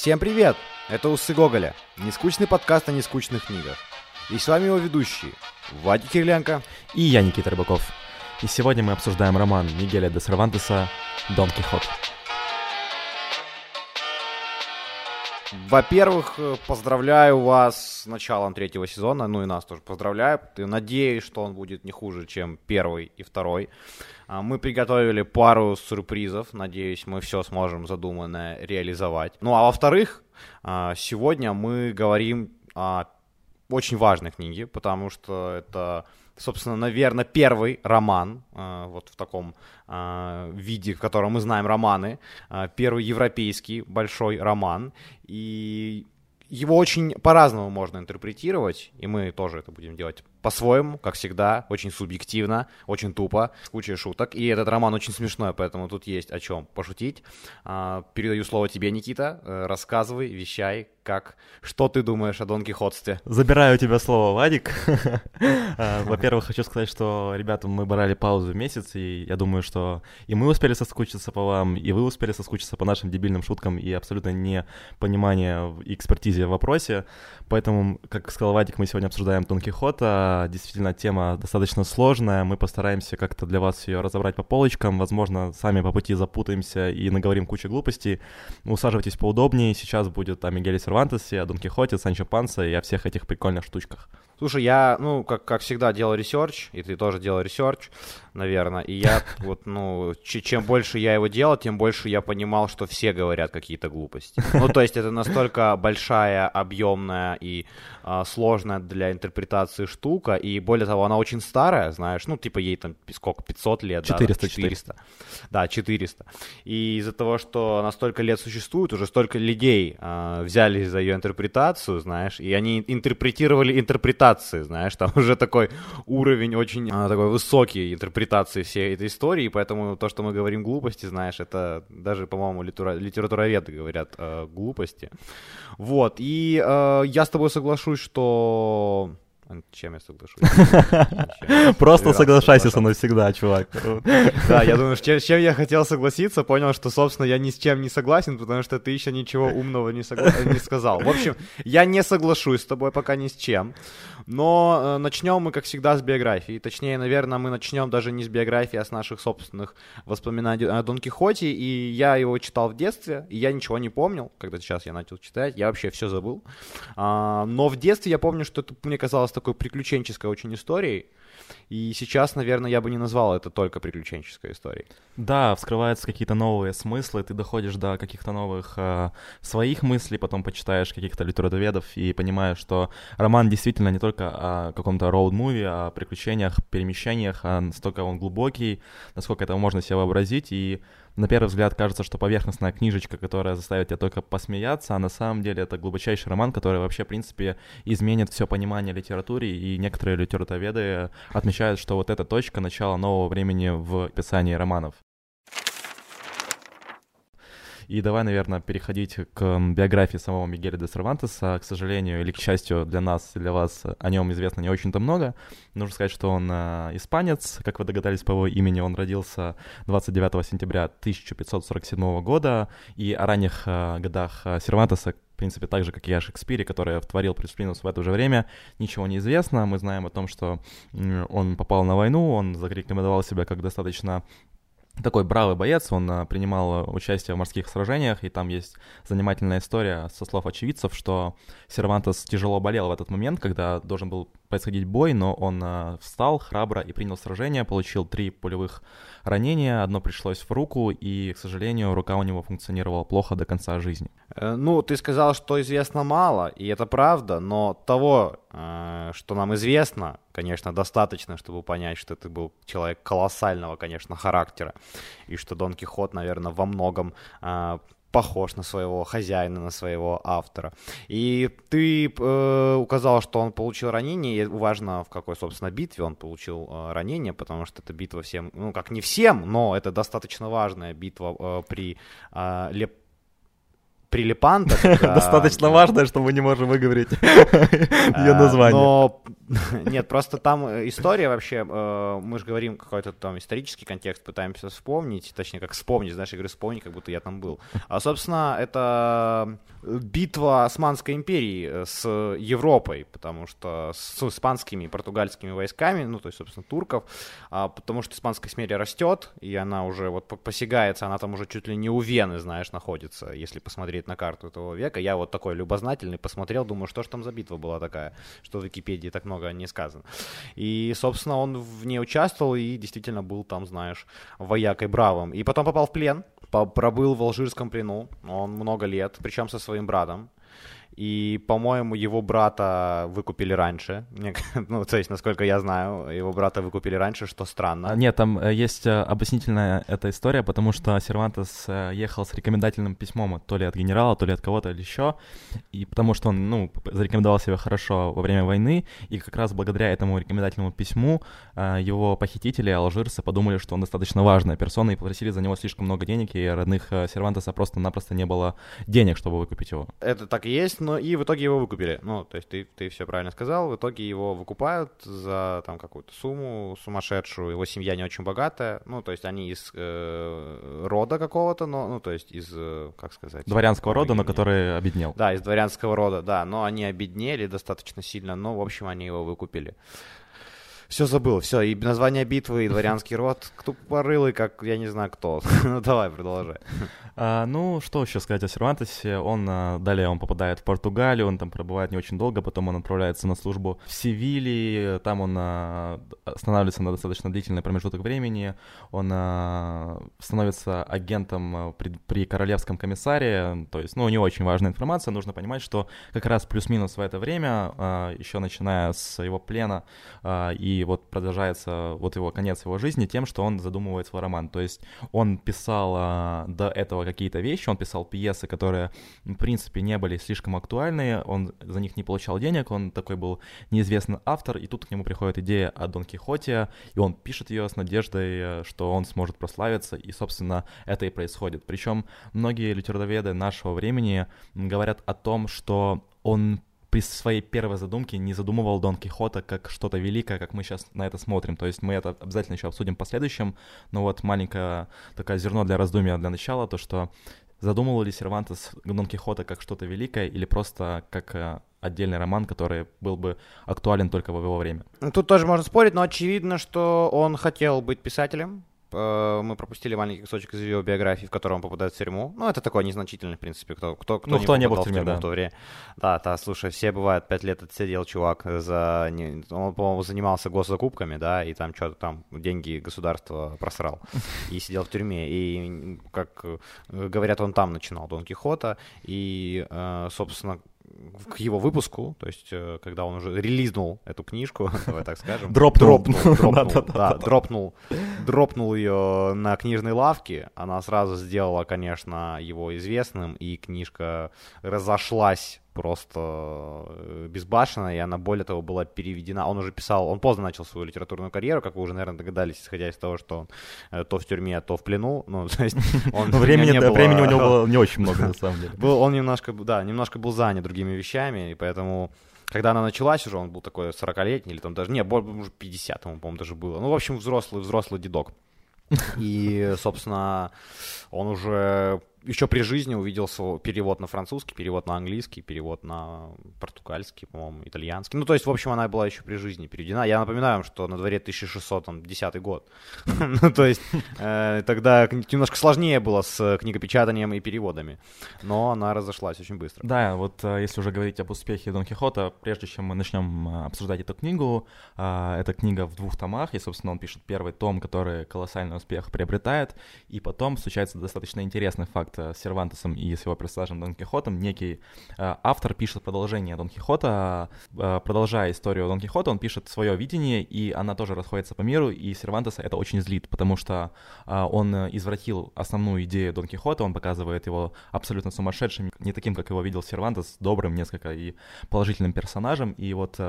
Всем привет! Это Усы Гоголя, нескучный подкаст о нескучных книгах. И с вами его ведущие Вадик Кириленко и я, Никита Рыбаков. И сегодня мы обсуждаем роман Мигеля де Сервантеса «Дон Кихот». Во-первых, э, поздравляю вас с началом третьего сезона, ну и нас тоже поздравляю. Надеюсь, что он будет не хуже, чем первый и второй. А, мы приготовили пару сюрпризов, надеюсь, мы все сможем задуманное реализовать. Ну а во-вторых, а, сегодня мы говорим о очень важной книге, потому что это собственно, наверное, первый роман, э, вот в таком э, виде, в котором мы знаем романы, э, первый европейский большой роман, и его очень по-разному можно интерпретировать, и мы тоже это будем делать по-своему, как всегда, очень субъективно, очень тупо, с кучей шуток. И этот роман очень смешной, поэтому тут есть о чем пошутить. Передаю слово тебе, Никита. Рассказывай, вещай, как, что ты думаешь о Дон Кихотстве? Забираю у тебя слово, Вадик. А, во-первых, хочу сказать, что, ребята, мы брали паузу месяц, и я думаю, что и мы успели соскучиться по вам, и вы успели соскучиться по нашим дебильным шуткам и абсолютно не понимание и экспертизе в вопросе. Поэтому, как сказал Вадик, мы сегодня обсуждаем Дон Кихота. Действительно, тема достаточно сложная. Мы постараемся как-то для вас ее разобрать по полочкам. Возможно, сами по пути запутаемся и наговорим кучу глупостей. Усаживайтесь поудобнее. Сейчас будет о Мигеле Сервантесе, о Дон Кихоте, Санчо Панса и о всех этих прикольных штучках. Слушай, я, ну, как, как всегда, делал research, и ты тоже делал research, наверное, и я вот, ну, чем больше я его делал, тем больше я понимал, что все говорят какие-то глупости. Ну, то есть это настолько большая, объемная и а, сложная для интерпретации штука, и более того, она очень старая, знаешь, ну, типа ей там сколько, 500 лет, 400, да? 400. 400. Да, 400. И из-за того, что она столько лет существует, уже столько людей а, взялись за ее интерпретацию, знаешь, и они интерпретировали интерпретации, знаешь, там уже такой уровень очень а, такой высокий интерпретации всей этой истории, поэтому то, что мы говорим глупости, знаешь, это даже, по-моему, литера... литературоведы говорят э, глупости. Вот, и э, я с тобой соглашусь, что чем я соглашусь? Просто соглашайся со мной всегда, чувак. Да, я думаю, с чем я хотел согласиться, понял, что, собственно, я ни с чем не согласен, потому что ты еще ничего умного не сказал. В общем, я не соглашусь с тобой пока ни с чем. Но э, начнем мы, как всегда, с биографии. Точнее, наверное, мы начнем даже не с биографии, а с наших собственных воспоминаний о Дон Кихоте. И я его читал в детстве, и я ничего не помнил, когда сейчас я начал читать. Я вообще все забыл. А, но в детстве я помню, что это мне казалось такой приключенческой очень историей. И сейчас, наверное, я бы не назвал это только приключенческой историей. Да, вскрываются какие-то новые смыслы, ты доходишь до каких-то новых э, своих мыслей, потом почитаешь каких-то литературоведов и понимаешь, что роман действительно не только о каком-то роуд-муви, о приключениях, перемещениях, а настолько он глубокий, насколько это можно себе вообразить, и на первый взгляд кажется, что поверхностная книжечка, которая заставит тебя только посмеяться, а на самом деле это глубочайший роман, который вообще, в принципе, изменит все понимание литературы, и некоторые литературоведы отмечают, что вот эта точка начала нового времени в писании романов. И давай, наверное, переходить к биографии самого Мигеля де Сервантеса. К сожалению или к счастью для нас, для вас, о нем известно не очень-то много. Нужно сказать, что он э, испанец. Как вы догадались по его имени, он родился 29 сентября 1547 года. И о ранних э, годах э, Сервантеса в принципе, так же, как и о Шекспире, который творил Плюс-Минус в это же время, ничего не известно. Мы знаем о том, что он попал на войну, он зарекомендовал себя как достаточно такой бравый боец, он а, принимал участие в морских сражениях, и там есть занимательная история со слов очевидцев, что Сервантес тяжело болел в этот момент, когда должен был происходить бой, но он а, встал храбро и принял сражение, получил три пулевых ранения, одно пришлось в руку, и, к сожалению, рука у него функционировала плохо до конца жизни. Э, ну, ты сказал, что известно мало, и это правда, но того, э, что нам известно, конечно, достаточно, чтобы понять, что ты был человек колоссального, конечно, характера, и что Дон Кихот, наверное, во многом э, похож на своего хозяина, на своего автора. И ты э, указал, что он получил ранение, и важно, в какой, собственно, битве он получил э, ранение, потому что это битва всем, ну, как не всем, но это достаточно важная битва э, при э, Леп прилипанта. Достаточно важное, что мы не можем выговорить ее а, название. Но Нет, просто там э, история вообще, э, мы же говорим какой-то там исторический контекст, пытаемся вспомнить, точнее, как вспомнить, знаешь, говорю, вспомнить, как будто я там был. А, собственно, это битва Османской империи с Европой, потому что с испанскими и португальскими войсками, ну, то есть, собственно, турков, а, потому что испанская империя растет, и она уже вот посягается, она там уже чуть ли не у Вены, знаешь, находится, если посмотреть на карту этого века. Я вот такой любознательный посмотрел, думаю, что же там за битва была такая, что в Википедии так много не сказано. И, собственно, он в ней участвовал и действительно был там, знаешь, воякой бравым. И потом попал в плен, пробыл в алжирском плену, он много лет, причем со своим братом. И, по-моему, его брата выкупили раньше. Ну, то есть, насколько я знаю, его брата выкупили раньше, что странно. А, нет, там э, есть э, объяснительная эта история, потому что Сервантес э, ехал с рекомендательным письмом то ли от генерала, то ли от кого-то или еще, и потому что он, ну, зарекомендовал себя хорошо во время войны, и как раз благодаря этому рекомендательному письму его похитители, алжирцы, подумали, что он достаточно важная персона, и попросили за него слишком много денег, и родных Сервантеса просто-напросто не было денег, чтобы выкупить его. Это так и есть, но и в итоге его выкупили. Ну, то есть ты, ты все правильно сказал, в итоге его выкупают за там какую-то сумму сумасшедшую, его семья не очень богатая, ну, то есть они из э, рода какого-то, но, ну, то есть из, э, как сказать... Дворянского рода, но который обеднел. Да, из дворянского рода, да, но они обеднели достаточно сильно, но, в общем, они его выкупили. Все забыл, все, и название битвы, и дворянский род. Кто порылый, как я не знаю кто. ну давай, продолжай. А, ну, что еще сказать о Сервантесе? Он а, далее он попадает в Португалию, он там пробывает не очень долго, потом он отправляется на службу в Севилье, там он а, останавливается на достаточно длительный промежуток времени, он а, становится агентом при, при королевском комиссаре, то есть, ну, не очень важная информация, нужно понимать, что как раз плюс-минус в это время, еще начиная с его плена и и вот продолжается вот его конец его жизни тем, что он задумывает свой роман. То есть он писал а, до этого какие-то вещи, он писал пьесы, которые, в принципе, не были слишком актуальны, он за них не получал денег, он такой был неизвестный автор, и тут к нему приходит идея о Дон Кихоте, и он пишет ее с надеждой, что он сможет прославиться, и, собственно, это и происходит. Причем многие литературоведы нашего времени говорят о том, что он при своей первой задумке не задумывал Дон Кихота как что-то великое, как мы сейчас на это смотрим. То есть мы это обязательно еще обсудим в последующем, но вот маленькое такое зерно для раздумья для начала, то что задумывал ли Сервантес Дон Кихота как что-то великое или просто как э, отдельный роман, который был бы актуален только в его время. Тут тоже можно спорить, но очевидно, что он хотел быть писателем, мы пропустили маленький кусочек из его биографии, в котором он попадает в тюрьму. Ну, это такой незначительный, в принципе, кто, кто, кто, ну, не, кто не был в тюрьме, да. в то время. Да, да, слушай, все бывают, пять лет отсидел чувак за... Он, по-моему, занимался госзакупками, да, и там что-то там деньги государства просрал. И сидел в тюрьме. И, как э, говорят, он там начинал Дон Кихота. И, э, собственно, к его выпуску, то есть э, когда он уже релизнул эту книжку, давай так скажем. Дропнул. Дропнул, дропнул, да, дропнул, дропнул ее на книжной лавке. Она сразу сделала, конечно, его известным, и книжка разошлась просто э, безбашенно, и она, более того, была переведена. Он уже писал, он поздно начал свою литературную карьеру, как вы уже, наверное, догадались, исходя из того, что он э, то в тюрьме, то в плену. Ну, то есть он времени, не было, времени у него было не очень много, на самом деле. Был, он немножко, да, немножко был занят другими вещами, и поэтому когда она началась уже, он был такой 40-летний, или там даже, не, уже 50, по-моему, даже было. Ну, в общем, взрослый, взрослый дедок. И, собственно, он уже еще при жизни увидел свой перевод на французский, перевод на английский, перевод на португальский, по-моему, итальянский. Ну, то есть, в общем, она была еще при жизни переведена. Я напоминаю вам, что на дворе 1610 год. ну, то есть, э, тогда немножко сложнее было с книгопечатанием и переводами. Но она разошлась очень быстро. Да, вот э, если уже говорить об успехе Дон Кихота, прежде чем мы начнем э, обсуждать эту книгу, эта книга в двух томах, и, собственно, он пишет первый том, который колоссальный успех приобретает, и потом случается достаточно интересный факт факт с Сервантесом и с его персонажем Дон Кихотом, некий э, автор пишет продолжение Дон Кихота, э, продолжая историю Дон Кихота, он пишет свое видение, и она тоже расходится по миру, и Сервантеса это очень злит, потому что э, он извратил основную идею Дон Кихота, он показывает его абсолютно сумасшедшим, не таким, как его видел Сервантес, добрым несколько и положительным персонажем, и вот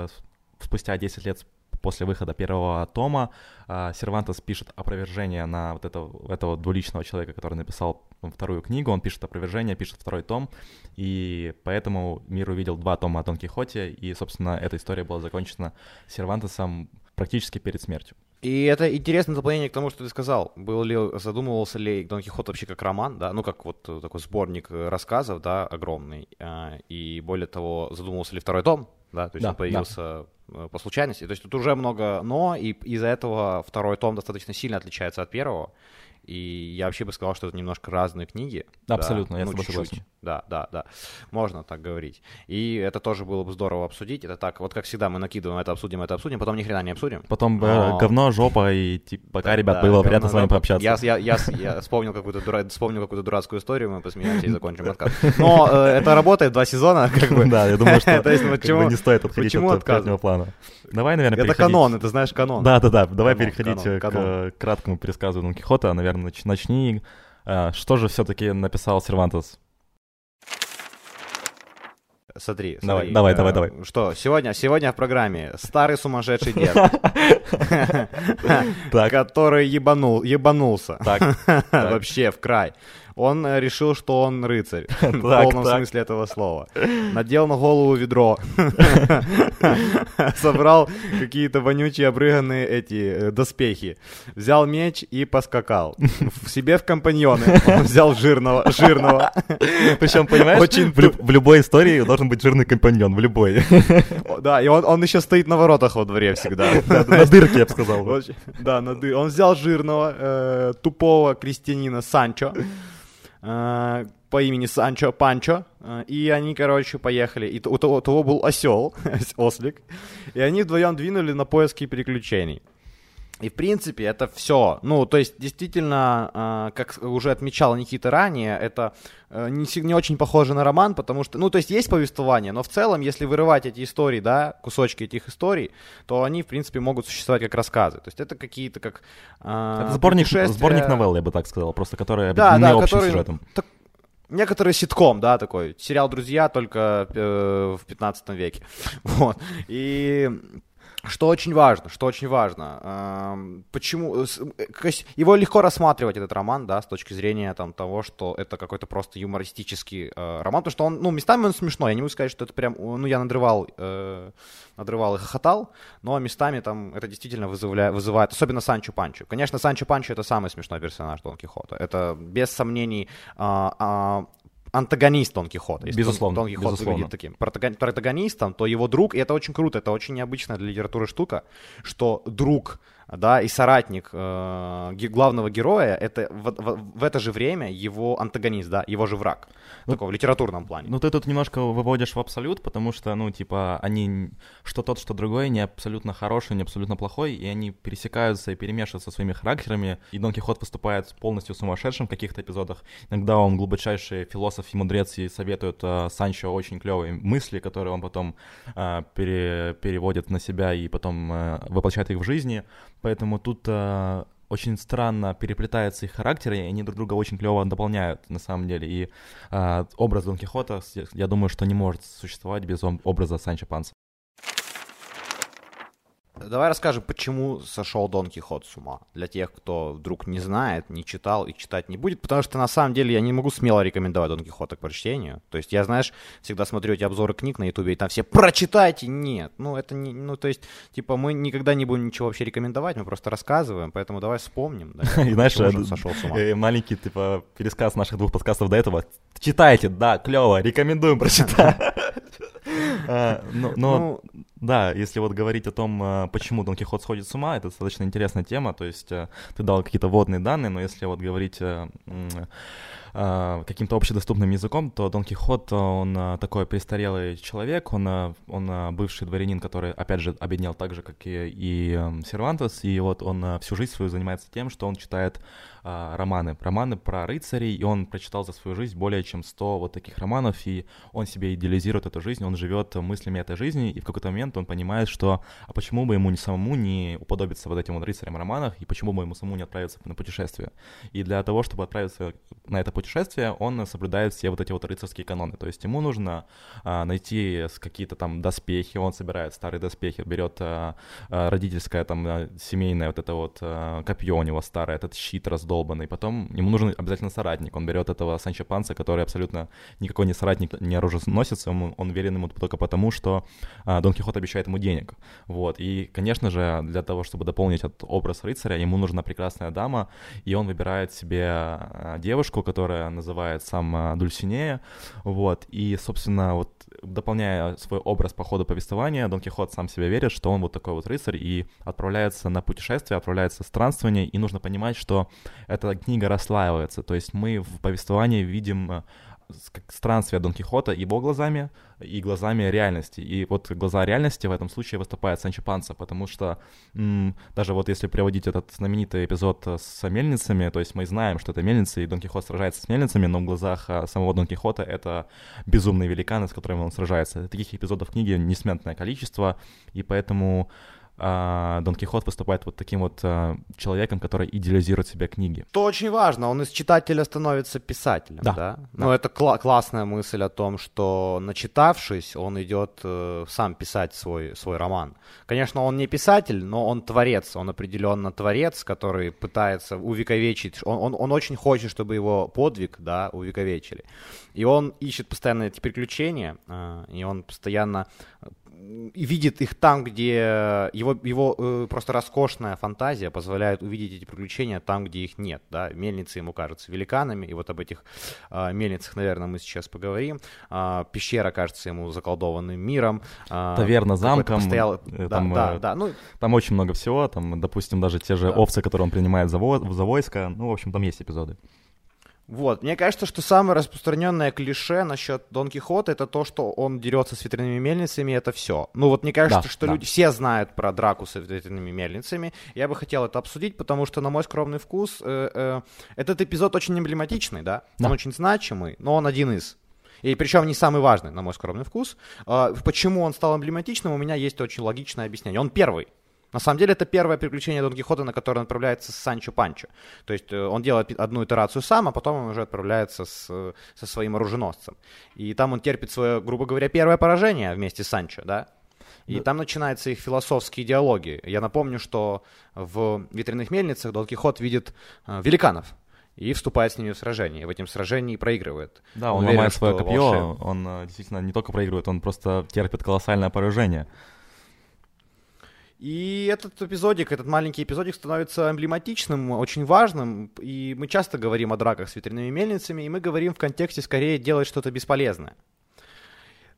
спустя 10 лет после выхода первого тома э, Сервантес пишет опровержение на вот этого, этого двуличного человека, который написал вторую книгу, он пишет опровержение, пишет второй том, и поэтому мир увидел два тома о Дон Кихоте, и, собственно, эта история была закончена Сервантесом практически перед смертью. И это интересное дополнение к тому, что ты сказал. Был ли, задумывался ли Дон Кихот вообще как роман, да, ну как вот такой сборник рассказов, да, огромный. А, и более того, задумывался ли второй том, да, то есть да, он появился да. по случайности. То есть тут уже много но, и из-за этого второй том достаточно сильно отличается от первого. И я вообще бы сказал, что это немножко разные книги. Абсолютно, да, я ну, с согласен. Да, да, да. Можно так говорить. И это тоже было бы здорово обсудить. Это так, вот как всегда, мы накидываем это, обсудим, это обсудим, потом ни хрена не обсудим. Потом э, Но... говно, жопа, и типа, пока, да, ребят, да, было говно, приятно с вами пообщаться. Я, я, я, я вспомнил, какую-то дура... вспомнил какую-то дурацкую историю, мы посмеемся и закончим подкаст. Но э, это работает два сезона, как бы. Да, я думаю, что не стоит отходить от прежнего плана. Давай, наверное, Это канон, это знаешь канон. Да-да-да, давай переходить к краткому пересказу Дон Кихота. Наверное, начни. Э, что же все-таки написал Сервантес? Смотри, давай, смотри, давай, э, давай, давай. Что, сегодня, сегодня в программе старый сумасшедший дед, который ебанул, ебанулся. Вообще в край он э, решил, что он рыцарь. В полном смысле этого слова. Надел на голову ведро. Собрал какие-то вонючие обрыганные эти э, доспехи. Взял меч и поскакал. В себе в компаньоны он взял жирного. жирного. Причем, понимаешь, Очень... в, любой истории должен быть жирный компаньон, в любой. Да, и он, он еще стоит на воротах во дворе всегда. На дырке, я бы сказал. Да, на дырке. Он взял жирного, э, тупого крестьянина Санчо, Э, по имени Санчо Панчо, э, и они, короче, поехали. И у того, у того был осел, ослик, и они вдвоем двинули на поиски приключений. И, в принципе, это все. Ну, то есть, действительно, э, как уже отмечал Никита ранее, это э, не, не очень похоже на роман, потому что, ну, то есть, есть повествование, но в целом, если вырывать эти истории, да, кусочки этих историй, то они, в принципе, могут существовать как рассказы. То есть, это какие-то как э, Это сборник, сборник новелл, я бы так сказал, просто которые да, да, общим который, сюжетом. Так, некоторый ситком, да, такой, сериал «Друзья» только э, в 15 веке. Вот. И что очень важно, что очень важно, почему э, его легко рассматривать этот роман, да, с точки зрения там того, что это какой-то просто юмористический э, роман, потому что он, ну, местами он смешной, я не могу сказать, что это прям, ну, я надрывал, э, надрывал и хохотал, но местами там это действительно вызывля, вызывает, особенно Санчо Панчо. Конечно, Санчо Панчо это самый смешной персонаж Дон Кихота, это без сомнений а, а, антагонист Дон Кихота. Если безусловно, Дон Кихот безусловно. выглядит таким протагонистом, то его друг, и это очень круто, это очень необычная для литературы штука, что друг да, и соратник э, главного героя, это в, в, в это же время его антагонист, да, его же враг, ну, такого в литературном плане. Ну, ты тут немножко выводишь в абсолют, потому что, ну, типа, они, что тот, что другой, не абсолютно хороший, не абсолютно плохой, и они пересекаются и перемешиваются своими характерами, и Дон Кихот выступает полностью сумасшедшим в каких-то эпизодах. Иногда он глубочайший философ и мудрец, и советует э, Санчо очень клевые мысли, которые он потом э, пере, переводит на себя и потом э, воплощает их в жизни. Поэтому тут э, очень странно переплетаются их характеры, и они друг друга очень клево дополняют, на самом деле. И э, образ Дон Кихота, я думаю, что не может существовать без образа Санчо Панса. Давай расскажем, почему сошел Дон Кихот с ума. Для тех, кто вдруг не знает, не читал и читать не будет. Потому что на самом деле я не могу смело рекомендовать Дон Кихота к прочтению. То есть я, знаешь, всегда смотрю эти обзоры книг на Ютубе, и там все прочитайте. Нет. Ну, это не. Ну, то есть, типа, мы никогда не будем ничего вообще рекомендовать, мы просто рассказываем. Поэтому давай вспомним. Да, и знаешь, сошел с ума. Э, маленький, типа, пересказ наших двух подкастов до этого. Читайте, да, клево, рекомендуем прочитать. А, но, ну, да, если вот говорить о том, а, почему Дон Кихот сходит с ума, это достаточно интересная тема. То есть э, ты дал какие-то водные данные, но если вот говорить э, каким-то общедоступным языком, то Дон Кихот, он такой престарелый человек, он, он бывший дворянин, который, опять же, обеднел так же, как и, и эм, Сервантес, и вот он всю жизнь свою занимается тем, что он читает а, романы, романы про рыцарей, и он прочитал за свою жизнь более чем 100 вот таких романов, и он себе идеализирует эту жизнь, он живет мыслями этой жизни, и в какой-то момент он понимает, что а почему бы ему не самому не уподобиться вот этим вот рыцарям романах, и почему бы ему самому не отправиться на путешествие. И для того, чтобы отправиться на это он соблюдает все вот эти вот рыцарские каноны. То есть ему нужно а, найти какие-то там доспехи, он собирает старые доспехи, берет а, а, родительское там а, семейное вот это вот а, копье у него старое, этот щит раздолбанный. Потом ему нужен обязательно соратник. Он берет этого Санчо Панца, который абсолютно никакой не соратник, не оруженосец, он, он верен ему только потому, что а, Дон Кихот обещает ему денег. Вот. И, конечно же, для того, чтобы дополнить этот образ рыцаря, ему нужна прекрасная дама, и он выбирает себе а, девушку, которая называет сам а, Дульсинея, вот, и, собственно, вот дополняя свой образ по ходу повествования, Дон Кихот сам себе верит, что он вот такой вот рыцарь и отправляется на путешествие, отправляется в странствование, и нужно понимать, что эта книга расслаивается, то есть мы в повествовании видим странствие Дон Кихота его глазами и глазами реальности. И вот глаза реальности в этом случае выступает Санчо Панса, потому что м- даже вот если приводить этот знаменитый эпизод с мельницами, то есть мы знаем, что это мельницы, и Дон Кихот сражается с мельницами, но в глазах а, самого Дон Кихота это безумные великаны, с которыми он сражается. Таких эпизодов в книге несметное количество, и поэтому а, Дон Кихот выступает вот таким вот а, человеком, который идеализирует себя книги. То очень важно, он из читателя становится писателем, да? да? да. Ну, это кла- классная мысль о том, что начитавшись, он идет э, сам писать свой, свой роман. Конечно, он не писатель, но он творец, он определенно творец, который пытается увековечить, он, он, он очень хочет, чтобы его подвиг, да, увековечили. И он ищет постоянно эти приключения, э, и он постоянно и видит их там, где его, его э, просто роскошная фантазия позволяет увидеть эти приключения там, где их нет. Да? Мельницы ему кажутся великанами, и вот об этих э, мельницах, наверное, мы сейчас поговорим. Э, пещера кажется ему заколдованным миром. Э, Таверна замком. Постоял... Да, там, да, да. Ну... там очень много всего. Там, допустим, даже те же да. овцы, которые он принимает за, во... за войско. Ну, в общем, там есть эпизоды. Вот, мне кажется, что самое распространенное клише насчет Дон Кихота это то, что он дерется с ветряными мельницами, это все. Ну вот мне кажется, да, что да. люди все знают про драку с ветряными мельницами. Я бы хотел это обсудить, потому что, на мой скромный вкус, э, э, этот эпизод очень эмблематичный, да? да, он очень значимый, но он один из. И причем не самый важный, на мой скромный вкус. Э, почему он стал эмблематичным, у меня есть очень логичное объяснение. Он первый. На самом деле это первое приключение Дон Кихота, на которое он отправляется с Санчо Панчо. То есть э, он делает одну итерацию сам, а потом он уже отправляется с, со своим оруженосцем. И там он терпит свое, грубо говоря, первое поражение вместе с Санчо, да? И да. там начинаются их философские диалоги. Я напомню, что в «Ветряных мельницах» Дон Кихот видит э, великанов, и вступает с ними в сражение. И в этом сражении проигрывает. Да, он, он ломает свое копье, волшеб... он э, действительно не только проигрывает, он просто терпит колоссальное поражение. И этот эпизодик, этот маленький эпизодик становится эмблематичным, очень важным. И мы часто говорим о драках с ветряными мельницами, и мы говорим в контексте скорее делать что-то бесполезное.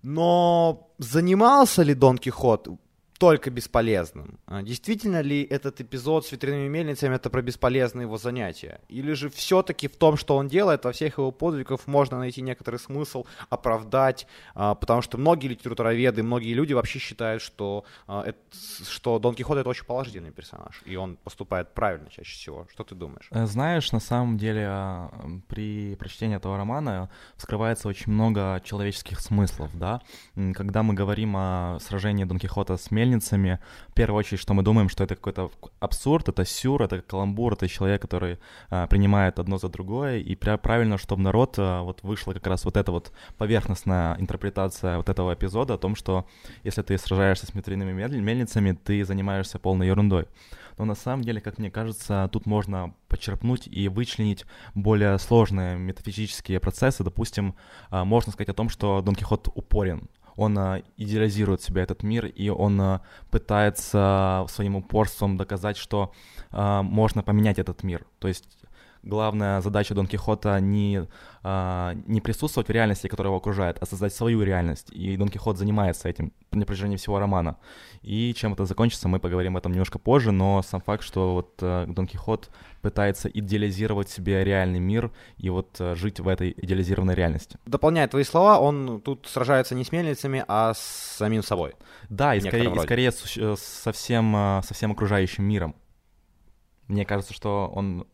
Но занимался ли Дон Кихот только бесполезным. А действительно ли этот эпизод с ветряными мельницами это про бесполезные его занятия? Или же все-таки в том, что он делает, во всех его подвигах можно найти некоторый смысл, оправдать, а, потому что многие литературоведы, многие люди вообще считают, что, а, что Дон Кихот это очень положительный персонаж, и он поступает правильно чаще всего. Что ты думаешь? Э, знаешь, на самом деле при прочтении этого романа вскрывается очень много человеческих смыслов, да? Когда мы говорим о сражении Дон Кихота с мельницами, мельницами. В первую очередь, что мы думаем, что это какой-то абсурд, это сюр, это каламбур, это человек, который а, принимает одно за другое, и правильно, чтобы народ а, вот вышла как раз вот эта вот поверхностная интерпретация вот этого эпизода о том, что если ты сражаешься с метрийными мельницами, ты занимаешься полной ерундой. Но на самом деле, как мне кажется, тут можно подчерпнуть и вычленить более сложные метафизические процессы. Допустим, а, можно сказать о том, что Дон Кихот упорен он а, идеализирует себя этот мир, и он а, пытается своим упорством доказать, что а, можно поменять этот мир. То есть главная задача Дон Кихота не, а, не присутствовать в реальности, которая его окружает, а создать свою реальность. И Дон Кихот занимается этим на протяжении всего романа. И чем это закончится, мы поговорим об этом немножко позже, но сам факт, что вот а, Дон Кихот пытается идеализировать себе реальный мир и вот а, жить в этой идеализированной реальности. Дополняя твои слова, он тут сражается не с мельницами, а с самим собой. Да, и скорее, и скорее со всем, со всем окружающим миром. Мне кажется, что он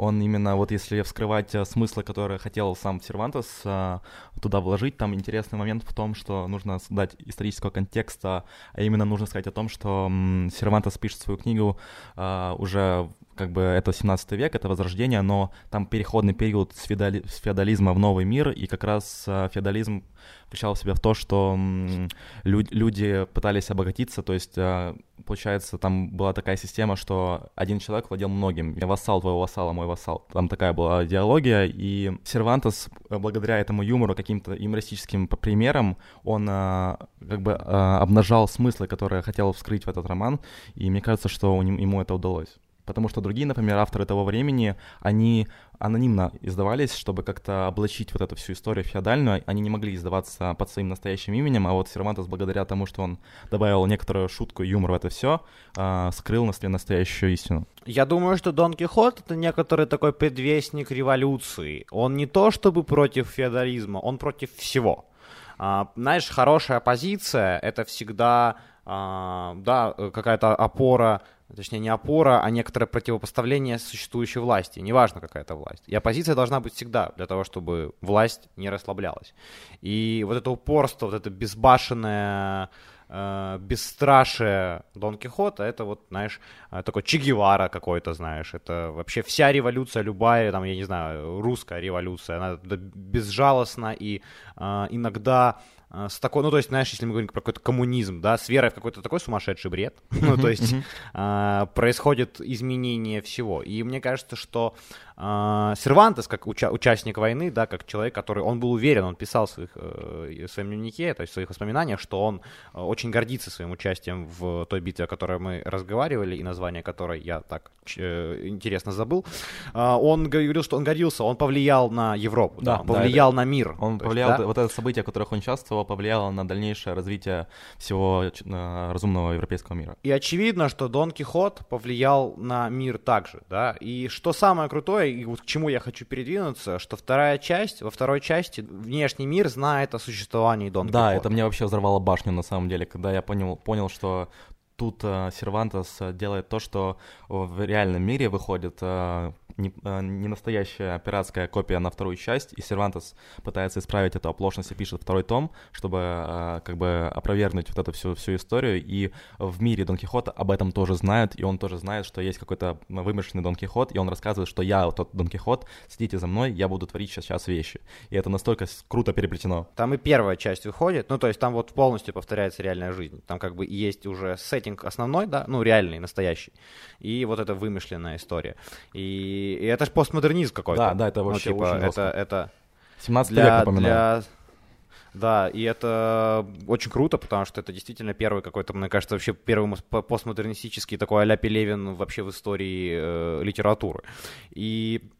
он именно, вот если вскрывать э, смыслы, которые хотел сам Сервантес э, туда вложить, там интересный момент в том, что нужно дать исторического контекста, а именно нужно сказать о том, что Сервантес пишет свою книгу э, уже как бы это 17 век, это возрождение, но там переходный период с, феодали... с феодализма в новый мир, и как раз а, феодализм включал в себя в то, что лю- люди пытались обогатиться, то есть, а, получается, там была такая система, что один человек владел многим. Я вассал твоего вассала, мой вассал. Там такая была идеология, и Сервантес, благодаря этому юмору, каким-то юмористическим примерам, он а, как бы обнажал смыслы, которые хотел вскрыть в этот роман, и мне кажется, что ему это удалось потому что другие, например, авторы того времени, они анонимно издавались, чтобы как-то облачить вот эту всю историю феодальную, они не могли издаваться под своим настоящим именем, а вот Сервантес, благодаря тому, что он добавил некоторую шутку и юмор в это все, э, скрыл на себе настоящую истину. Я думаю, что Дон Кихот — это некоторый такой предвестник революции. Он не то чтобы против феодализма, он против всего. А, знаешь, хорошая позиция — это всегда а, да, какая-то опора точнее не опора, а некоторое противопоставление существующей власти, неважно какая это власть. И оппозиция должна быть всегда для того, чтобы власть не расслаблялась. И вот это упорство, вот это безбашенное э, бесстрашие Дон Кихота, это вот, знаешь, э, такой Че Гевара какой-то, знаешь, это вообще вся революция, любая, там, я не знаю, русская революция, она безжалостна и э, иногда с такой, ну, то есть, знаешь, если мы говорим про какой-то коммунизм, да, с верой в какой-то такой сумасшедший бред, ну, то есть, а, происходит изменение всего. И мне кажется, что а, Сервантес, как уча- участник войны, да, как человек, который, он был уверен, он писал в, своих, э, в своем дневнике, то есть в своих воспоминаниях, что он э, очень гордится своим участием в той битве, о которой мы разговаривали, и название которой я так э, интересно забыл. Э, он говорил, что он гордился, он повлиял на Европу, да, да, повлиял да, на мир. Он повлиял, есть, да? вот это событие, в которых он участвовал, повлияло на дальнейшее развитие всего э, разумного европейского мира. И очевидно, что Дон Кихот повлиял на мир также, да, и что самое крутое, и вот к чему я хочу передвинуться, что вторая часть, во второй части внешний мир знает о существовании Дон Да, это мне вообще взорвало башню на самом деле, когда я понял, понял что тут э, Сервантес делает то, что в реальном мире выходит э, не, э, не настоящая пиратская копия на вторую часть, и Сервантес пытается исправить эту оплошность и пишет второй том, чтобы э, как бы опровергнуть вот эту всю, всю историю, и в мире Дон Кихота об этом тоже знают, и он тоже знает, что есть какой-то вымышленный Дон Кихот, и он рассказывает, что я тот Дон Кихот, следите за мной, я буду творить сейчас, сейчас вещи. И это настолько круто переплетено. Там и первая часть выходит, ну то есть там вот полностью повторяется реальная жизнь, там как бы есть уже сеттинг основной, да, ну реальный, настоящий, и вот эта вымышленная история. И и, это же постмодернизм какой-то. Да, да, это вообще ну, типа, очень это, это 17 для, век, напоминаю. Для... Да, и это очень круто, потому что это действительно первый какой-то, мне кажется, вообще первый постмодернистический такой а-ля Пелевин вообще в истории э, литературы. И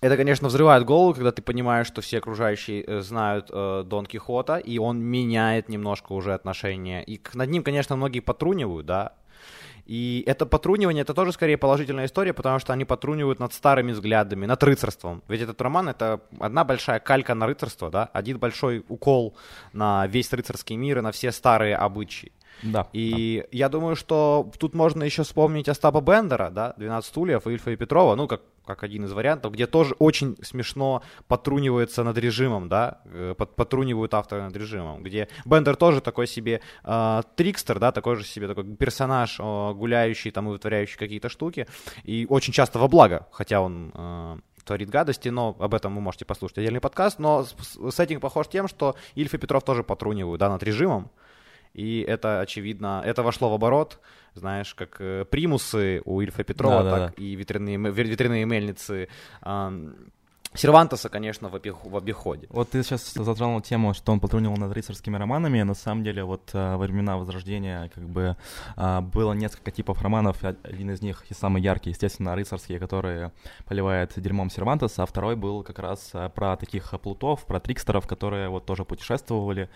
это, конечно, взрывает голову, когда ты понимаешь, что все окружающие э, знают э, Дон Кихота, и он меняет немножко уже отношения. И над ним, конечно, многие потрунивают, да, и это потрунивание, это тоже скорее положительная история, потому что они потрунивают над старыми взглядами, над рыцарством. Ведь этот роман — это одна большая калька на рыцарство, да, один большой укол на весь рыцарский мир и на все старые обычаи. Да. И да. я думаю, что тут можно еще вспомнить Остапа Бендера, да, «12 стульев» и Ильфа и Петрова, ну, как, как один из вариантов, где тоже очень смешно потрунивается над режимом, да, э, потрунивают авторы над режимом, где Бендер тоже такой себе э, трикстер, да, такой же себе такой персонаж, э, гуляющий там и вытворяющий какие-то штуки, и очень часто во благо, хотя он... Э, творит гадости, но об этом вы можете послушать отдельный подкаст. Но сеттинг похож тем, что Ильф и Петров тоже потрунивают да, над режимом, и это, очевидно, это вошло в оборот, знаешь, как э, примусы у Ильфа Петрова, да, так да. и ветряные, ветряные мельницы Сервантеса, конечно, в, обих, в обиходе. Вот ты сейчас затронул тему, что он патрулировал над рыцарскими романами. На самом деле, вот а, во времена Возрождения как бы а, было несколько типов романов. Один из них и самый яркий, естественно, рыцарские, которые поливает дерьмом Сервантеса, а второй был как раз а, про таких плутов, про трикстеров, которые вот тоже путешествовали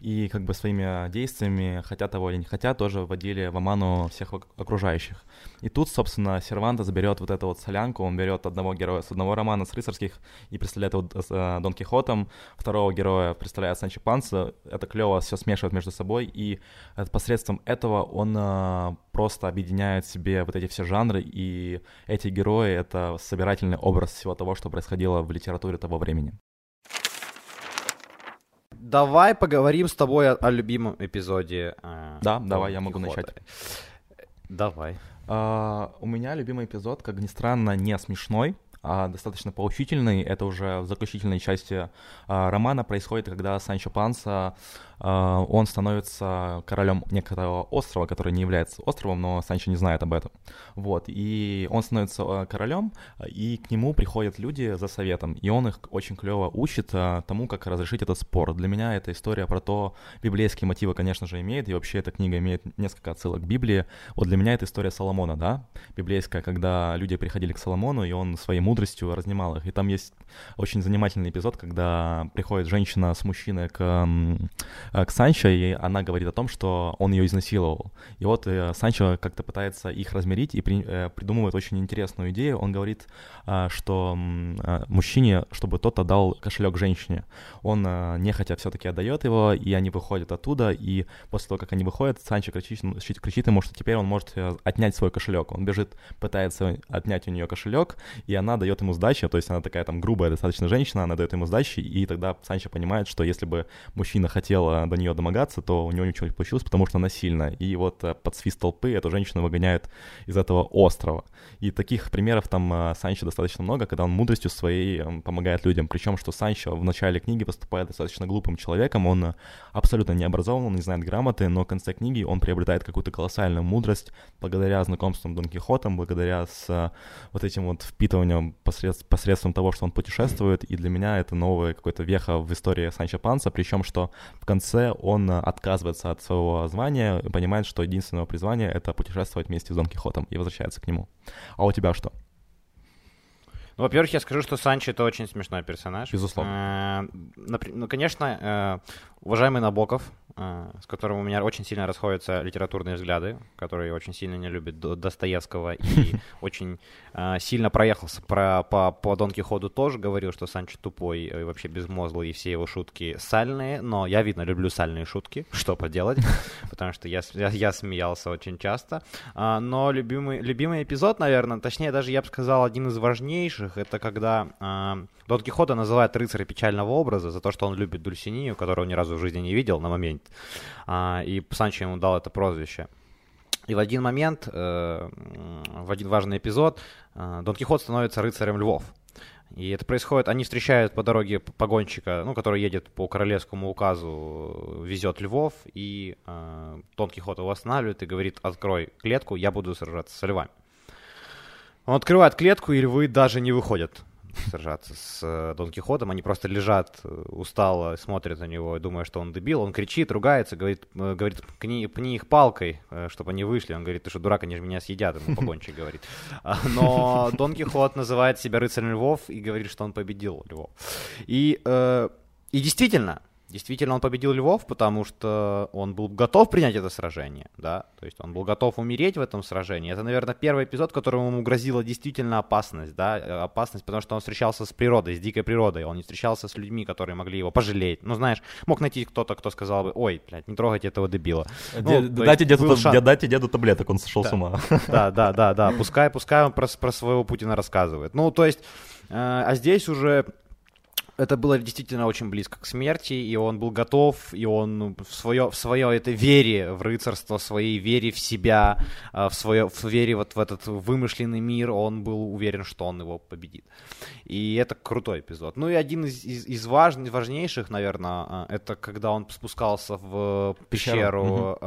и как бы своими действиями, хотя того или не хотят, тоже вводили в оману всех окружающих. И тут, собственно, Сервантес берет вот эту вот солянку, он берет одного героя с одного романа с рыцарских и представляет его э, Дон Кихотом, второго героя представляет Санчо Панса, это клево все смешивает между собой, и посредством этого он э, просто объединяет в себе вот эти все жанры, и эти герои — это собирательный образ всего того, что происходило в литературе того времени. Давай поговорим с тобой о, о любимом эпизоде. Э, да, давай, я могу Кихота. начать. Давай. А, у меня любимый эпизод, как ни странно, не смешной, достаточно поучительный. Это уже в заключительной части а, романа происходит, когда Санчо Панса а, он становится королем некоторого острова, который не является островом, но Санчо не знает об этом. Вот, и он становится а, королем, и к нему приходят люди за советом, и он их очень клево учит а, тому, как разрешить этот спор. Для меня эта история про то, библейские мотивы, конечно же, имеет, и вообще эта книга имеет несколько отсылок к Библии. Вот для меня это история Соломона, да, библейская, когда люди приходили к Соломону, и он своей мудростью разнимал их. И там есть очень занимательный эпизод, когда приходит женщина с мужчиной к Э, к Санчо, и она говорит о том, что он ее изнасиловал. И вот э, Санчо как-то пытается их размерить и при, э, придумывает очень интересную идею. Он говорит, что мужчине, чтобы тот отдал кошелек женщине. Он нехотя все-таки отдает его, и они выходят оттуда, и после того, как они выходят, Санчо кричит, кричит ему, что теперь он может отнять свой кошелек. Он бежит, пытается отнять у нее кошелек, и она дает ему сдачи, то есть она такая там грубая достаточно женщина, она дает ему сдачи, и тогда Санчо понимает, что если бы мужчина хотел до нее домогаться, то у него ничего не получилось, потому что она сильная. И вот э, под свист толпы эту женщину выгоняют из этого острова. И таких примеров там э, Санчо достаточно много, когда он мудростью своей помогает людям. Причем, что Санчо в начале книги поступает достаточно глупым человеком, он э, абсолютно не образован, он не знает грамоты, но в конце книги он приобретает какую-то колоссальную мудрость благодаря знакомствам Дон Кихотом, благодаря с вот этим вот впитыванием посред... посредством того, что он путешествует. И для меня это новая какой-то веха в истории Санчо Панса, причем, что в конце конце он э, отказывается от своего звания понимает, что единственное призвание — это путешествовать вместе с Дон Кихотом и возвращается к нему. А у тебя что? Ну, во-первых, я скажу, что Санчо — это очень смешной персонаж. Безусловно. Э, ну, конечно, э, уважаемый Набоков, а, с которым у меня очень сильно расходятся литературные взгляды, который очень сильно не любит Достоевского и очень сильно проехался про, по, по Дон Кихоту тоже, говорил, что Санчо тупой и вообще безмозглый, и все его шутки сальные, но я, видно, люблю сальные шутки, что поделать, потому что я, я, я смеялся очень часто. А, но любимый, любимый эпизод, наверное, точнее даже я бы сказал, один из важнейших, это когда Дон Кихота называет рыцаря печального образа за то, что он любит Дульсинию, которую он ни разу в жизни не видел на момент. А, и Санчо ему дал это прозвище. И в один момент, э, в один важный эпизод, э, Дон Кихот становится рыцарем львов. И это происходит, они встречают по дороге погонщика, ну, который едет по королевскому указу, везет львов, и э, Дон Кихот его останавливает и говорит, открой клетку, я буду сражаться с львами. Он открывает клетку, и львы даже не выходят сражаться с э, Дон Кихотом. Они просто лежат э, устало, смотрят на него, думая, что он дебил. Он кричит, ругается, говорит, э, говорит пни, пни их палкой, чтобы они вышли. Он говорит, ты что, дурак, они же меня съедят, ему погонщик говорит. А, но Дон Кихот называет себя рыцарем львов и говорит, что он победил львов. И, и действительно, Действительно, он победил Львов, потому что он был готов принять это сражение, да, то есть он был готов умереть в этом сражении. Это, наверное, первый эпизод, которому ему грозила действительно опасность, да, э, опасность, потому что он встречался с природой, с дикой природой, он не встречался с людьми, которые могли его пожалеть. Ну, знаешь, мог найти кто-то, кто сказал бы, ой, блядь, не трогайте этого дебила. Ну, дайте, деду, шанс... дайте деду таблеток, он сошел да. с ума. Да, да, да, да, пускай, пускай он про, про своего Путина рассказывает. Ну, то есть, э, а здесь уже это было действительно очень близко к смерти, и он был готов, и он ну, в свое, в свое этой вере в рыцарство, в своей вере в себя, а, в, свое, в вере вот в этот вымышленный мир, он был уверен, что он его победит. И это крутой эпизод. Ну и один из, из, из важ, важнейших, наверное, а, это когда он спускался в пещеру, угу.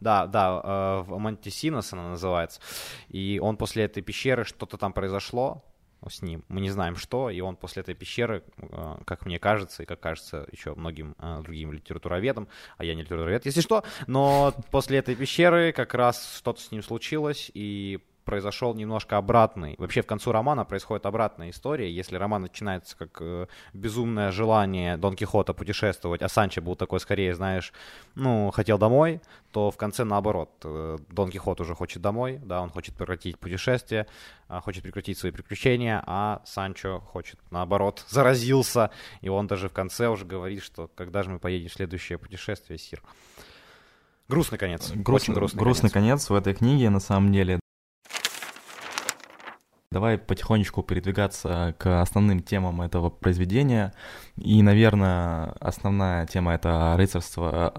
да, да, в Мантисинос она называется, и он после этой пещеры, что-то там произошло, с ним. Мы не знаем что, и он после этой пещеры, э, как мне кажется, и как кажется еще многим э, другим литературоведам, а я не литературовед, если что, но после этой пещеры как раз что-то с ним случилось, и произошел немножко обратный. Вообще в концу романа происходит обратная история. Если роман начинается как э, безумное желание Дон Кихота путешествовать, а Санчо был такой скорее, знаешь, ну, хотел домой, то в конце наоборот. Э, Дон Кихот уже хочет домой, да, он хочет прекратить путешествие, э, хочет прекратить свои приключения, а Санчо хочет наоборот, заразился, и он даже в конце уже говорит, что когда же мы поедем в следующее путешествие, Сир. Грустный конец. Грустный, Очень грустный, грустный конец. конец в этой книге, на самом деле. Давай потихонечку передвигаться к основным темам этого произведения. И, наверное, основная тема — это рыцарство,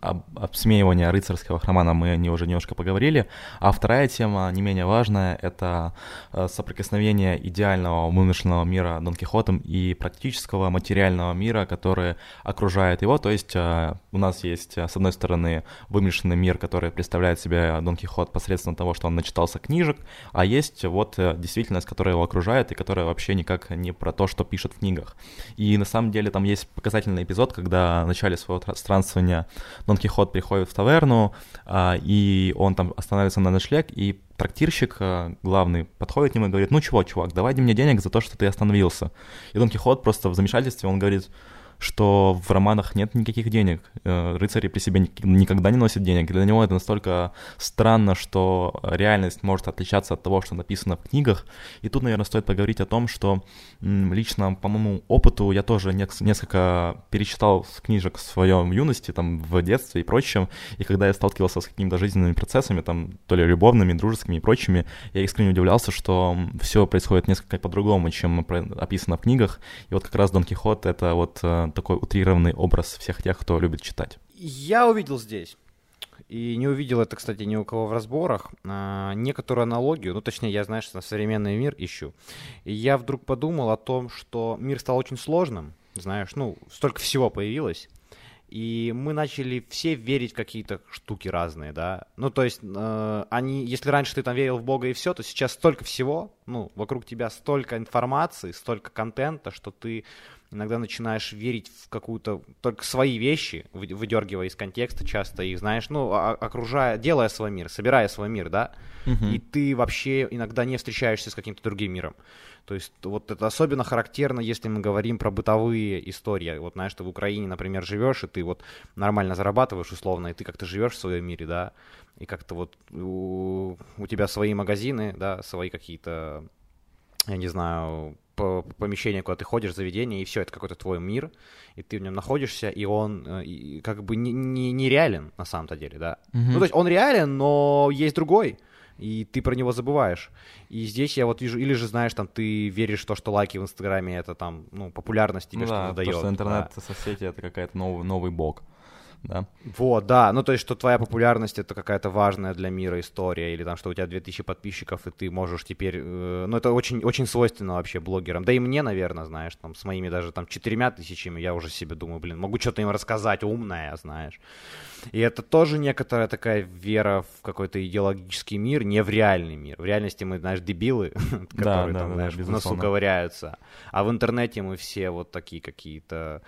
об, обсмеивание рыцарского романа мы не уже немножко поговорили. А вторая тема, не менее важная, это э, соприкосновение идеального вымышленного мира Дон Кихотом и практического материального мира, который окружает его. То есть э, у нас есть, с одной стороны, вымышленный мир, который представляет себе Дон Кихот посредством того, что он начитался книжек, а есть вот э, действительность, которая его окружает и которая вообще никак не про то, что пишет в книгах. И на самом деле там есть показательный эпизод, когда в начале своего странствования Дон Кихот приходит в таверну, а, и он там останавливается на ночлег, и трактирщик а, главный подходит к нему и говорит, ну чего, чувак, давай мне денег за то, что ты остановился. И Дон Кихот просто в замешательстве, он говорит, что в романах нет никаких денег. Э, рыцари при себе никогда не носят денег. Для него это настолько странно, что реальность может отличаться от того, что написано в книгах. И тут, наверное, стоит поговорить о том, что лично, по моему опыту, я тоже несколько перечитал книжек в своем юности, там, в детстве и прочем. И когда я сталкивался с какими-то жизненными процессами, там, то ли любовными, дружескими и прочими, я искренне удивлялся, что все происходит несколько по-другому, чем описано в книгах. И вот как раз Дон Кихот — это вот такой утрированный образ всех тех, кто любит читать. Я увидел здесь и не увидел это, кстати, ни у кого в разборах, а, некоторую аналогию, ну, точнее, я, знаешь, на современный мир ищу. И я вдруг подумал о том, что мир стал очень сложным, знаешь, ну, столько всего появилось, и мы начали все верить в какие-то штуки разные, да. Ну, то есть, э, они, если раньше ты там верил в Бога и все, то сейчас столько всего, ну, вокруг тебя столько информации, столько контента, что ты иногда начинаешь верить в какую-то только свои вещи, выдергивая из контекста часто их, знаешь, ну, окружая, делая свой мир, собирая свой мир, да, uh-huh. и ты вообще иногда не встречаешься с каким-то другим миром. То есть вот это особенно характерно, если мы говорим про бытовые истории. Вот знаешь, ты в Украине, например, живешь, и ты вот нормально зарабатываешь условно, и ты как-то живешь в своем мире, да, и как-то вот у, у тебя свои магазины, да, свои какие-то, я не знаю, помещение, куда ты ходишь, заведение, и все, это какой-то твой мир, и ты в нем находишься, и он э, и как бы не, не, не на самом-то деле, да. Mm-hmm. Ну, то есть он реален, но есть другой, и ты про него забываешь. И здесь я вот вижу, или же знаешь, там ты веришь в то, что лайки в Инстаграме это там, ну, популярность тебе ну, что-то да, дает. То, что интернет-соцсети да. это какая-то новый, новый бог да. Вот, да, ну то есть, что твоя популярность это какая-то важная для мира история, или там, что у тебя 2000 подписчиков, и ты можешь теперь, э, ну это очень, очень свойственно вообще блогерам, да и мне, наверное, знаешь, там, с моими даже там четырьмя тысячами я уже себе думаю, блин, могу что-то им рассказать умное, знаешь. И это тоже некоторая такая вера в какой-то идеологический мир, не в реальный мир. В реальности мы, знаешь, дебилы, которые там, да, знаешь, да, в носу ковыряются. А в интернете мы все вот такие какие-то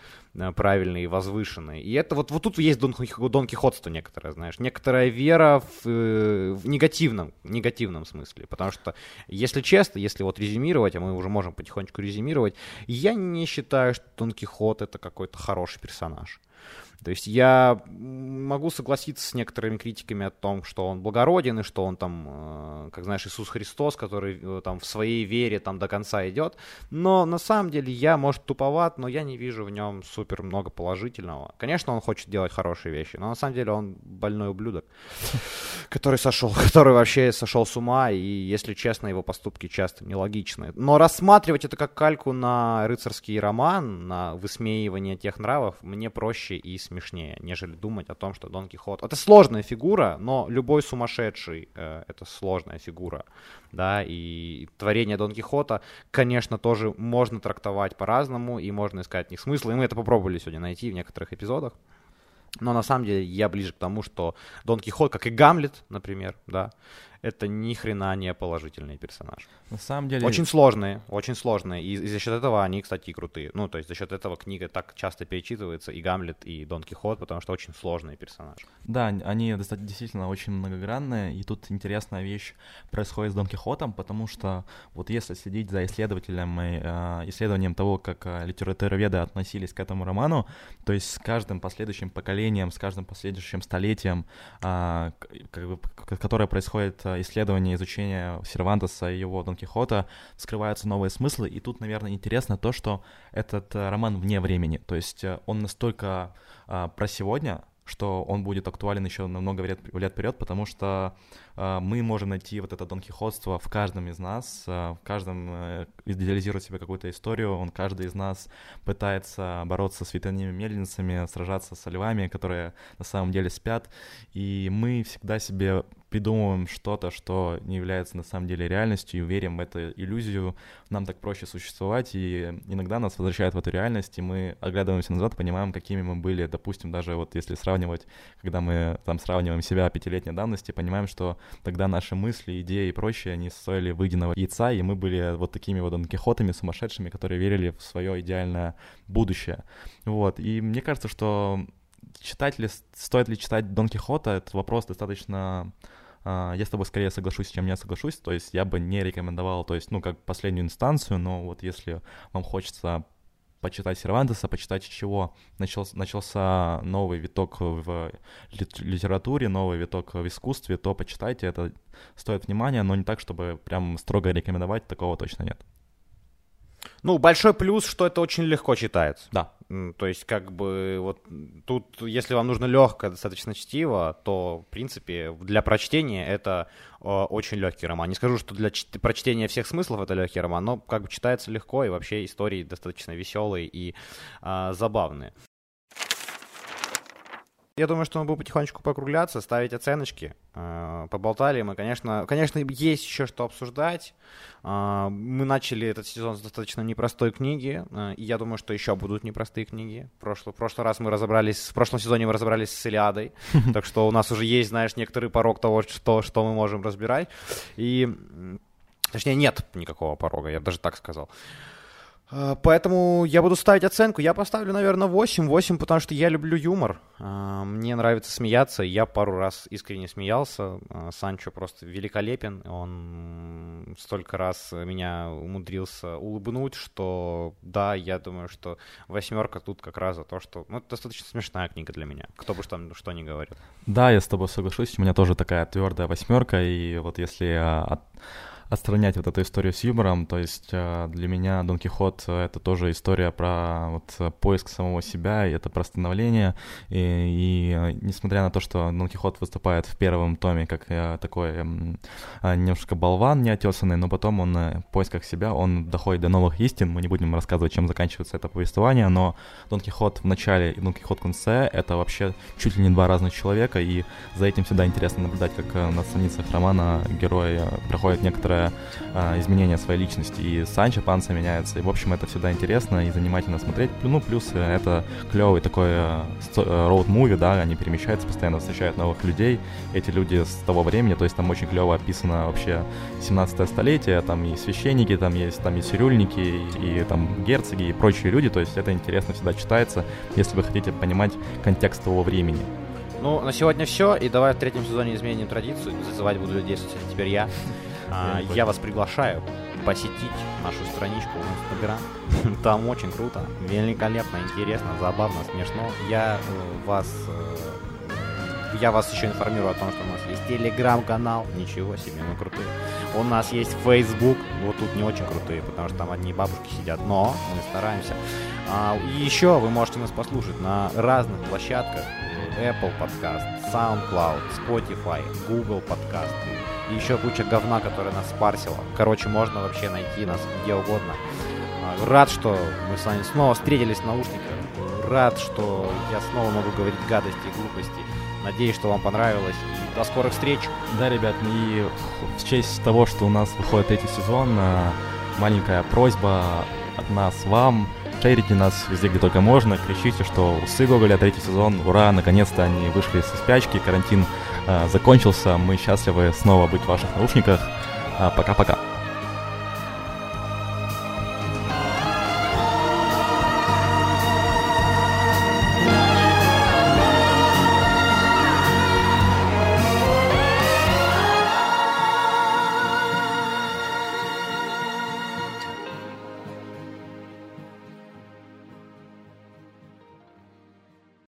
правильные и возвышенные. И это вот, вот тут есть дон, дон Кихотство некоторое, знаешь, некоторая вера в, э, в негативном, негативном смысле. Потому что, если честно, если вот резюмировать, а мы уже можем потихонечку резюмировать, я не считаю, что Дон Кихот это какой-то хороший персонаж. То есть я могу согласиться с некоторыми критиками о том, что он благороден и что он там, э, как знаешь, Иисус Христос, который э, там в своей вере там до конца идет. Но на самом деле я, может, туповат, но я не вижу в нем супер много положительного. Конечно, он хочет делать хорошие вещи, но на самом деле он больной ублюдок, который сошел, который вообще сошел с ума, и, если честно, его поступки часто нелогичны. Но рассматривать это как кальку на рыцарский роман, на высмеивание тех нравов, мне проще и смешнее, нежели думать о том, что Дон Кихот... Это сложная фигура, но любой сумасшедший э, — это сложная фигура, да, и творение Дон Кихота, конечно, тоже можно трактовать по-разному, и можно искать в них смысл, и мы это попробовали сегодня найти в некоторых эпизодах. Но на самом деле я ближе к тому, что Дон Кихот, как и Гамлет, например, да, это ни хрена не положительный персонаж. На самом деле... Очень сложные, очень сложные. И, и за счет этого они, кстати, и крутые. Ну, то есть за счет этого книга так часто перечитывается, и Гамлет, и Дон Кихот, потому что очень сложный персонаж. Да, они действительно очень многогранные, и тут интересная вещь происходит с Дон Кихотом, потому что вот если следить за исследователем и э, исследованием того, как э, литературоведы относились к этому роману, то есть с каждым последующим поколением, с каждым последующим столетием, э, как бы, которое происходит э, исследование, изучение Сервантеса и его Дон Дон Кихота скрываются новые смыслы, и тут, наверное, интересно то, что этот э, роман вне времени, то есть э, он настолько а, про сегодня, что он будет актуален еще на много лет, лет вперед, потому что э, мы можем найти вот это донкихотство в каждом из нас, э, в каждом э, идеализирует себе какую-то историю, он каждый из нас пытается бороться с ветряными мельницами, сражаться с львами, которые на самом деле спят, и мы всегда себе придумываем что-то, что не является на самом деле реальностью, и верим в эту иллюзию, нам так проще существовать, и иногда нас возвращает в эту реальность, и мы оглядываемся назад, понимаем, какими мы были, допустим, даже вот если сравнивать, когда мы там сравниваем себя пятилетней давности, понимаем, что тогда наши мысли, идеи и прочее, они стоили выеденного яйца, и мы были вот такими вот анкихотами сумасшедшими, которые верили в свое идеальное будущее. Вот, и мне кажется, что читать ли, стоит ли читать Дон Кихота, этот вопрос достаточно я с тобой скорее соглашусь, чем не соглашусь. То есть я бы не рекомендовал, то есть, ну, как последнюю инстанцию, но вот если вам хочется почитать Сервантеса, почитать чего начался, начался новый виток в литературе, новый виток в искусстве, то почитайте, это стоит внимания, но не так, чтобы прям строго рекомендовать, такого точно нет. Ну, большой плюс, что это очень легко читается. Да. То есть, как бы, вот тут, если вам нужно легкое достаточно чтиво, то, в принципе, для прочтения это э, очень легкий роман. Не скажу, что для чт- прочтения всех смыслов это легкий роман, но как бы читается легко, и вообще истории достаточно веселые и э, забавные. Я думаю, что мы будем потихонечку покругляться, ставить оценочки. Э, поболтали мы, конечно, конечно, есть еще что обсуждать. Э, мы начали этот сезон с достаточно непростой книги, э, и я думаю, что еще будут непростые книги. В прошлый, в прошлый раз мы разобрались, в прошлом сезоне мы разобрались с Илиадой, так что у нас уже есть, знаешь, некоторый порог того, что, что мы можем разбирать. И, точнее, нет никакого порога, я даже так сказал. А, поэтому я буду ставить оценку. Я поставлю, наверное, 8. 8, потому что я люблю юмор. А, мне нравится смеяться. Я пару раз искренне смеялся. А, Санчо просто великолепен. Он столько раз меня умудрился улыбнуть, что да, я думаю, что восьмерка тут как раз за то, что... Ну, это достаточно смешная книга для меня. Кто бы что, что ни говорил. Да, я с тобой соглашусь. У меня тоже такая твердая восьмерка. И вот если от отстранять вот эту историю с юмором. То есть э, для меня Дон Кихот — это тоже история про вот поиск самого себя, и это про становление. И, и э, несмотря на то, что Дон Кихот выступает в первом томе как э, такой немножко болван неотесанный, но потом он в поисках себя, он доходит до новых истин. Мы не будем рассказывать, чем заканчивается это повествование, но Дон Кихот в начале и Дон Кихот в конце — это вообще чуть ли не два разных человека, и за этим всегда интересно наблюдать, как на страницах романа герой проходит некоторое некоторое а, изменение своей личности. И Санчо Панса меняется. И, в общем, это всегда интересно и занимательно смотреть. Ну, плюс э, это клевый такой роуд-муви, э, да, они перемещаются, постоянно встречают новых людей. Эти люди с того времени, то есть там очень клево описано вообще 17 столетие, там и священники, там есть, там и цирюльники, и, и там герцоги, и прочие люди, то есть это интересно всегда читается, если вы хотите понимать контекст того времени. Ну, на сегодня все, и давай в третьем сезоне изменим традицию, зазывать буду людей, теперь я. А, я вас приглашаю посетить нашу страничку в Инстаграм. Там очень круто, великолепно, интересно, забавно, смешно. Я э, вас э, я вас еще информирую о том, что у нас есть телеграм-канал. Ничего себе, мы крутые. У нас есть Facebook. Вот тут не очень крутые, потому что там одни бабушки сидят. Но мы стараемся. А, и еще вы можете нас послушать на разных площадках. Apple Podcast, SoundCloud, Spotify, Google Podcast и еще куча говна, которая нас спарсила. Короче, можно вообще найти нас где угодно. А, рад, что мы с вами снова встретились в наушниках. Рад, что я снова могу говорить гадости и глупости. Надеюсь, что вам понравилось. И до скорых встреч. Да, ребят, и в честь того, что у нас выходит третий сезон, а, маленькая просьба от нас вам. Шерите нас везде, где только можно. Кричите, что усы Гоголя, третий сезон, ура, наконец-то они вышли из спячки, карантин закончился. Мы счастливы снова быть в ваших наушниках. Э, пока-пока.